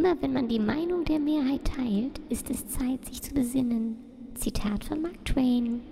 Immer wenn man die Meinung der Mehrheit teilt, ist es Zeit, sich zu besinnen. Zitat von Mark Twain.